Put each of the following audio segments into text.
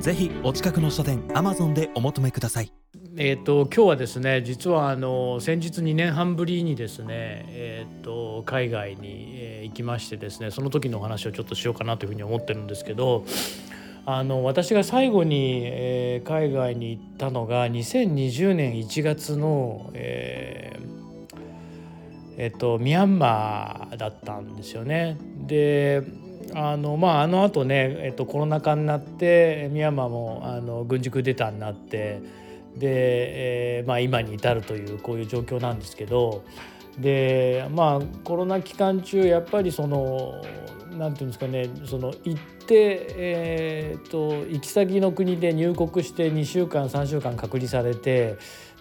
ぜひお近くの書店アマゾンでお求めくださいえーと、今日はですね実はあの先日2年半ぶりにですね、えーと、海外に、えー、行きましてですねその時のお話をちょっとしようかなというふうに思ってるんですけどあの私が最後に、えー、海外に行ったのが2020年1月の、えーえっと、ミャンマーだったんですよね。であのまああのあとね、えっと、コロナ禍になってミャンマーもあの軍事クーデターになってで、えーまあ、今に至るというこういう状況なんですけどでまあコロナ期間中やっぱりそのなんていうんですかねその行って、えーと、行き先の国で入国して2週間3週間隔離されて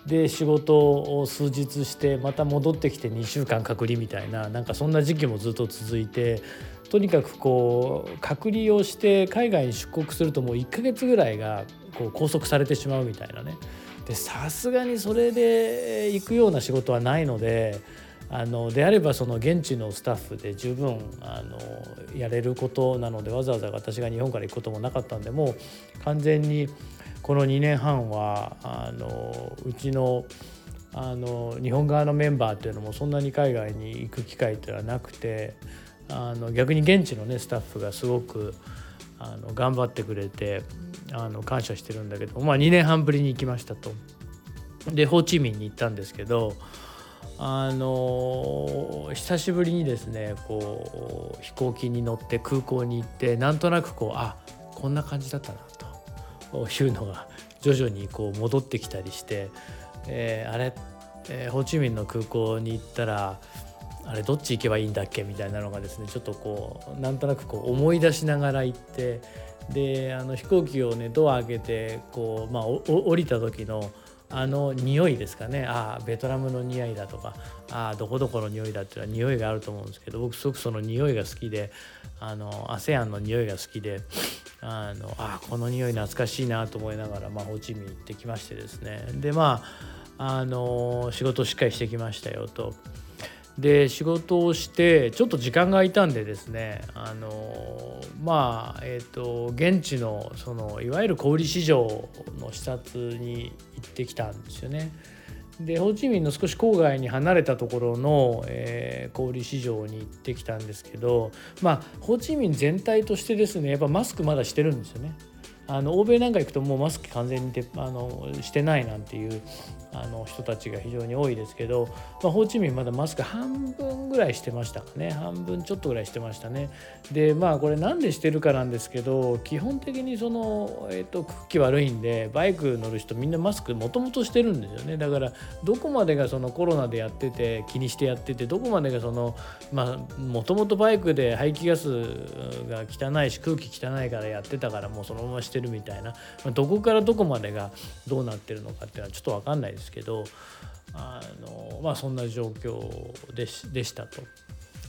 で仕事を数日してまた戻ってきて2週間隔離みたいななんかそんな時期もずっと続いてとにかくこう隔離をして海外に出国するともう1ヶ月ぐらいがこう拘束されてしまうみたいなね。でさすがにそれで行くような仕事はないのであのであればその現地のスタッフで十分あのやれることなのでわざわざ私が日本から行くこともなかったんでもう完全にこの2年半はあのうちのあの日本側のメンバーっていうのもそんなに海外に行く機会っていうのはなくてあの逆に現地のねスタッフがすごくあの頑張ってくれてあの感謝してるんだけど、まあ、2年半ぶりに行きましたと。でホーチミンに行ったんですけどあの久しぶりにですねこう飛行機に乗って空港に行ってなんとなくこうあこんな感じだったなというのが徐々にこう戻ってきたりして、えー、あれ、えー、ホーチミンの空港に行ったらあれどっち行けばいいんだっけみたいなのがですねちょっとこうなんとなくこう思い出しながら行ってであの飛行機をねドア開けてこう、まあ、降りた時のあの匂いですかねああベトナムの匂いだとかああどこどこの匂いだっていうのは匂いがあると思うんですけど僕すごくその匂いが好きであの ASEAN の匂いが好きであのあこの匂い懐かしいなと思いながら、まあ、ホーチミン行ってきましてですねでまああの仕事しっかりしてきましたよと。で仕事をしてちょっと時間が空いたんでですねあのまあえっ、ー、と現地のそのいわゆる小売市場の視察に行ってきたんですよね。でホーチミンの少し郊外に離れたところの、えー、小売市場に行ってきたんですけどまあホーチミン全体としてですねやっぱマスクまだしてるんですよね。あの欧米なんか行くともうマスク完全にあのしてないなんていうあの人たちが非常に多いですけど、まあ、ホーチミンまだマスク半分ぐらいしてましたかね。半分ちょっとぐらいしてましたね。でまあこれなんでしてるかなんですけど基本的にその、えーと、空気悪いんでバイク乗る人みんなマスクもともとしてるんですよね。だからどこまでがそのコロナでやってて気にしてやっててどこまでがそのまあもともとバイクで排気ガスが汚いし空気汚いからやってたからもうそのまましててるみたいな、まあ、どこからどこまでがどうなってるのかっていうのはちょっと分かんないですけどあのまあそんな状況ででしたと。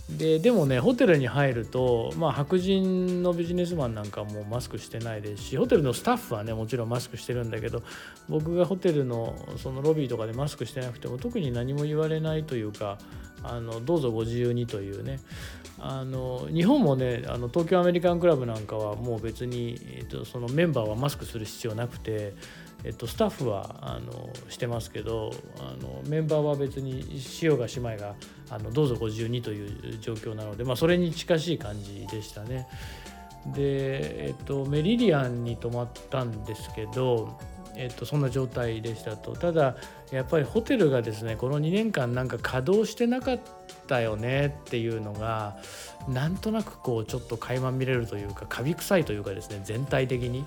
ででもねホテルに入ると、まあ、白人のビジネスマンなんかもマスクしてないですしホテルのスタッフはねもちろんマスクしてるんだけど僕がホテルのそのロビーとかでマスクしてなくても特に何も言われないというかあのどうぞご自由にというねあの日本もねあの東京アメリカンクラブなんかはもう別に、えっと、そのメンバーはマスクする必要なくてえっと、スタッフはあのしてますけどあのメンバーは別にしようが姉妹があのどうぞご自由にという状況なので、まあ、それに近しい感じでしたね。で、えっと、メリリアンに泊まったんですけど、えっと、そんな状態でしたとただやっぱりホテルがですねこの2年間なんか稼働してなかったよねっていうのがなんとなくこうちょっと垣間見れるというかカビ臭いというかですね全体的に。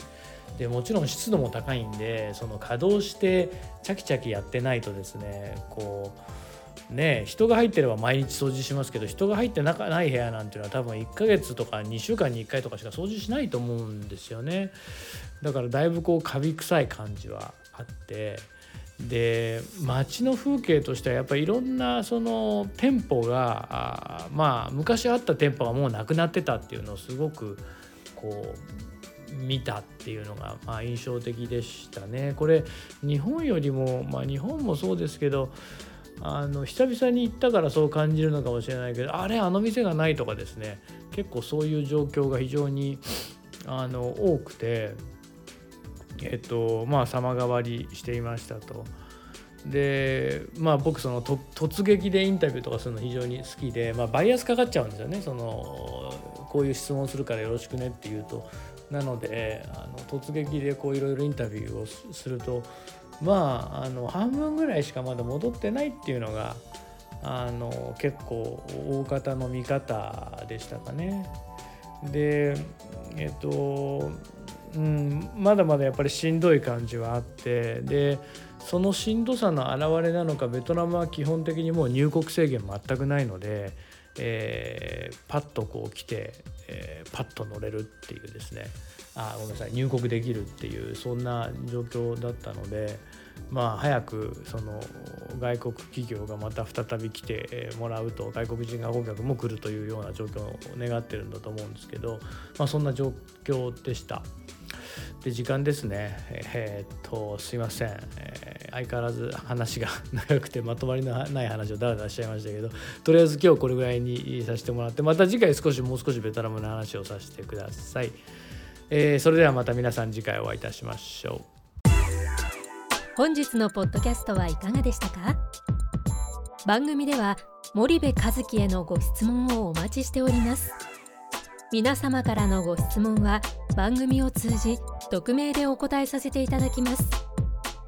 でもちろん湿度も高いんでその稼働してチャキチャキやってないとですねこうね人が入ってれば毎日掃除しますけど人が入ってない部屋なんていうのは多分1ヶ月とか2週間に1回とかしか掃除しないと思うんですよねだからだいぶこうカビ臭い感じはあってで街の風景としてはやっぱりいろんなその店舗がまあ昔あった店舗がもうなくなってたっていうのをすごくこう見たっていうのがまあ印象的でしたね。これ日本よりもまあ日本もそうですけどあの久々に行ったからそう感じるのかもしれないけどあれあの店がないとかですね。結構そういう状況が非常にあの多くてえっとまあ様変わりしていましたと。でまあ僕その突撃でインタビューとかするの非常に好きで、まあ、バイアスかかっちゃうんですよね。そのこういう質問するからよろしくねっていうと。なのであの突撃でこういろいろインタビューをするとまああの半分ぐらいしかまだ戻ってないっていうのがあの結構大方の見方でしたかね。でえっとうん、まだまだやっぱりしんどい感じはあってでそのしんどさの表れなのかベトナムは基本的にもう入国制限全くないので、えー、パッとこう来て、えー、パッと乗れるっていうですね。あごめんなさい。入国できるっていうそんな状況だったのでまあ早くその外国企業がまた再び来てもらうと外国人観光客も来るというような状況を願ってるんだと思うんですけど、まあ、そんな状況でした。で時間ですね。えー、っとすいません、えー、相変わらず話が長くてまとまりのない話をだらだらしちゃいましたけどとりあえず今日これぐらいにさせてもらってまた次回少しもう少しベトナムの話をさせてください、えー、それではまた皆さん次回お会いいたしましょう。本日のポッドキャストはいかがでしたか？番組では森部和樹へのご質問をお待ちしております。皆様からのご質問は番組を通じ匿名でお答えさせていただきます。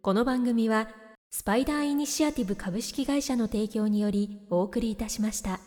この番組はスパイダーイニシアティブ株式会社の提供によりお送りいたしました。